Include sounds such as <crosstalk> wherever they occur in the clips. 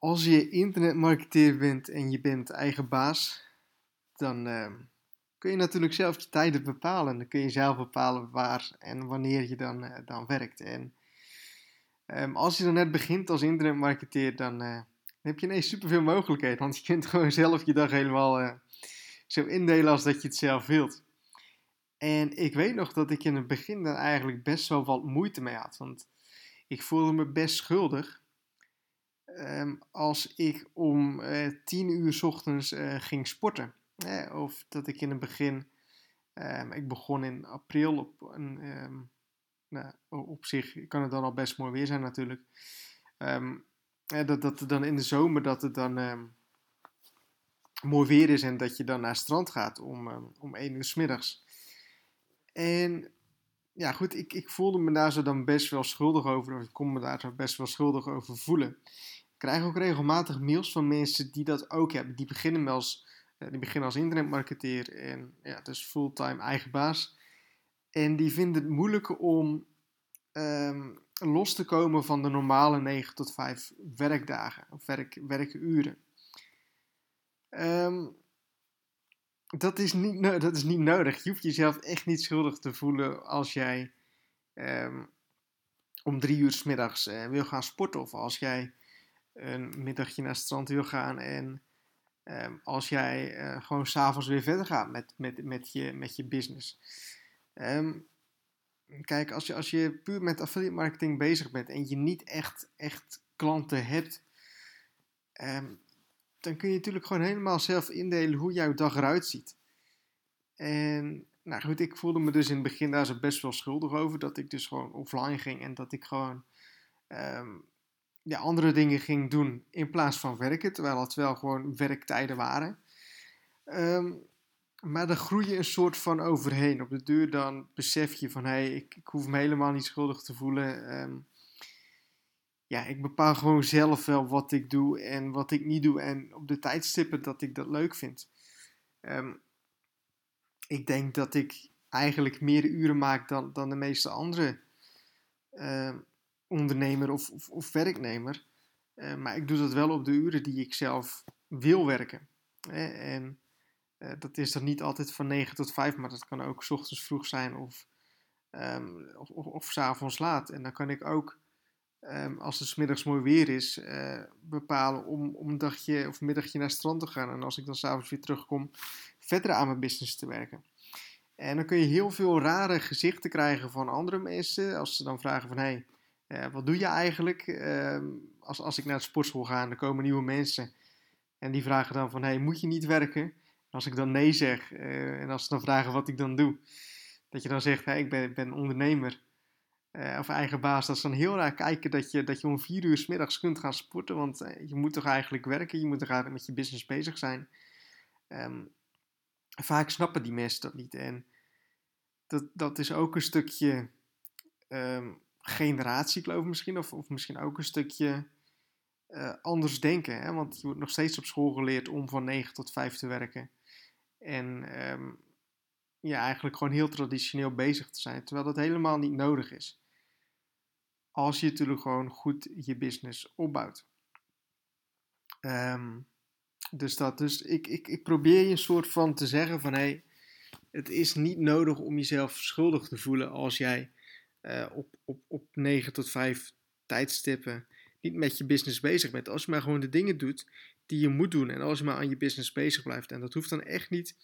als je internetmarketeer bent en je bent eigen baas, dan uh, kun je natuurlijk zelf je tijden bepalen. Dan kun je zelf bepalen waar en wanneer je dan, uh, dan werkt. En um, als je dan net begint als internetmarketeer, dan uh, heb je ineens superveel mogelijkheden. Want je kunt <laughs> gewoon zelf je dag helemaal zo indelen als dat je het zelf wilt. En ik weet nog dat ik in het begin daar eigenlijk best wel wat moeite mee had. Want ik voelde me best schuldig um, als ik om uh, tien uur s ochtends uh, ging sporten. Eh, of dat ik in het begin, um, ik begon in april op een, um, nou, op zich kan het dan al best mooi weer zijn natuurlijk. dat, dat dan in de zomer dat het dan mooi weer is en dat je dan naar het strand gaat om, om één uur s middags. En ja, goed, ik, ik voelde me daar zo dan best wel schuldig over, of ik kon me daar zo best wel schuldig over voelen krijg ook regelmatig mails van mensen die dat ook hebben. Die beginnen als, die beginnen als internetmarketeer en ja, dus fulltime eigen baas. En die vinden het moeilijk om um, los te komen van de normale 9 tot 5 werkdagen of werk, werkuren. Um, dat, is niet, dat is niet nodig. Je hoeft jezelf echt niet schuldig te voelen als jij um, om drie uur s middags uh, wil gaan sporten. Of als jij een middagje naar het strand wil gaan en um, als jij uh, gewoon s'avonds weer verder gaat met, met, met, je, met je business. Um, kijk, als je, als je puur met affiliate marketing bezig bent en je niet echt, echt klanten hebt, um, dan kun je natuurlijk gewoon helemaal zelf indelen hoe jouw dag eruit ziet. En nou goed, ik voelde me dus in het begin daar zo best wel schuldig over dat ik dus gewoon offline ging en dat ik gewoon ja, andere dingen ging doen in plaats van werken, terwijl het wel gewoon werktijden waren. Um, maar daar groei je een soort van overheen. Op de deur dan besef je van hé, hey, ik, ik, hoef me helemaal niet schuldig te voelen. Um, ja, ik bepaal gewoon zelf wel wat ik doe en wat ik niet doe. En op de tijdstippen dat ik dat leuk vind. Um, ik denk dat ik eigenlijk meer uren maak dan, dan de meeste andere ondernemer of, of, of werknemer. Uh, maar ik doe dat wel op de uren die ik zelf wil werken. en uh, dat is dan niet altijd van 9 tot 5, maar dat kan ook s ochtends vroeg zijn of, um, of, of, s avonds laat. En dan kan ik ook, um, als het middags mooi weer is, uh, bepalen om, om een dagje of middagje naar strand te gaan. En als ik dan s'avonds weer terugkom, verder aan mijn business te werken. En dan kun je heel veel rare gezichten krijgen van andere mensen. Als ze dan vragen van, hey, uh, wat doe je eigenlijk? Uh, als, als ik naar de sportschool ga en er komen nieuwe mensen en die vragen dan van, hey, moet je niet werken? En als ik dan nee zeg uh, en als ze dan vragen wat ik dan doe, dat je dan zegt, hey, ik ben, ben ondernemer eh, of eigen baas, dat is dan heel raar kijken dat je, dat je om vier uur s middags kunt gaan sporten, want je moet toch eigenlijk werken, je moet toch eigenlijk met je business bezig zijn. Um, vaak snappen die mensen dat niet en dat, dat is ook een stukje... Um, generatiekloof misschien, of, of misschien ook een stukje uh, anders denken. Hè? Want je wordt nog steeds op school geleerd om van 9 tot 5 te werken. En um, ja, eigenlijk gewoon heel traditioneel bezig te zijn, terwijl dat helemaal niet nodig is. Als je natuurlijk gewoon goed je business opbouwt. Um, dus dat, dus ik, ik, ik probeer je een soort van te zeggen van hé, hey, het is niet nodig om jezelf schuldig te voelen als jij uh, op, op, op 9 tot 5 tijdstippen niet met je business bezig bent. Als je maar gewoon de dingen doet die je moet doen en als je maar aan je business bezig blijft. En dat hoeft dan echt niet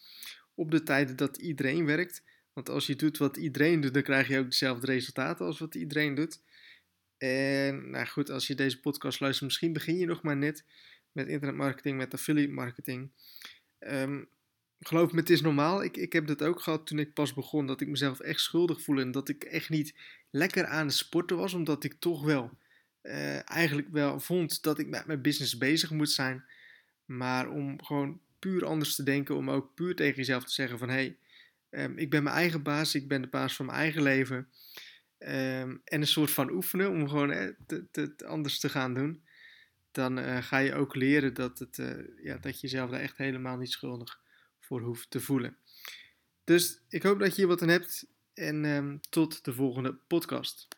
op de tijden dat iedereen werkt. Want als je doet wat iedereen doet, dan krijg je ook dezelfde resultaten als wat iedereen doet. En nou goed, als je deze podcast luistert, misschien begin je nog maar net met internetmarketing, met affiliate marketing. Um, geloof me, het is normaal. Ik, ik heb dat ook gehad toen ik pas begon. Dat ik mezelf echt schuldig voelde. En dat ik echt niet lekker aan het sporten was. Omdat ik toch wel uh, eigenlijk wel vond dat ik met mijn business bezig moet zijn. Maar om gewoon puur anders te denken. Om ook puur tegen jezelf te zeggen van... Hé, hey, um, ik ben mijn eigen baas. Ik ben de baas van mijn eigen leven. Um, en een soort van oefenen om gewoon eh, te, anders te gaan doen. Dan uh, ga je ook leren dat, het, uh, ja, dat je jezelf daar echt helemaal niet schuldig voor hoeft te voelen. Dus ik hoop dat je hier wat aan hebt en um, tot de volgende podcast.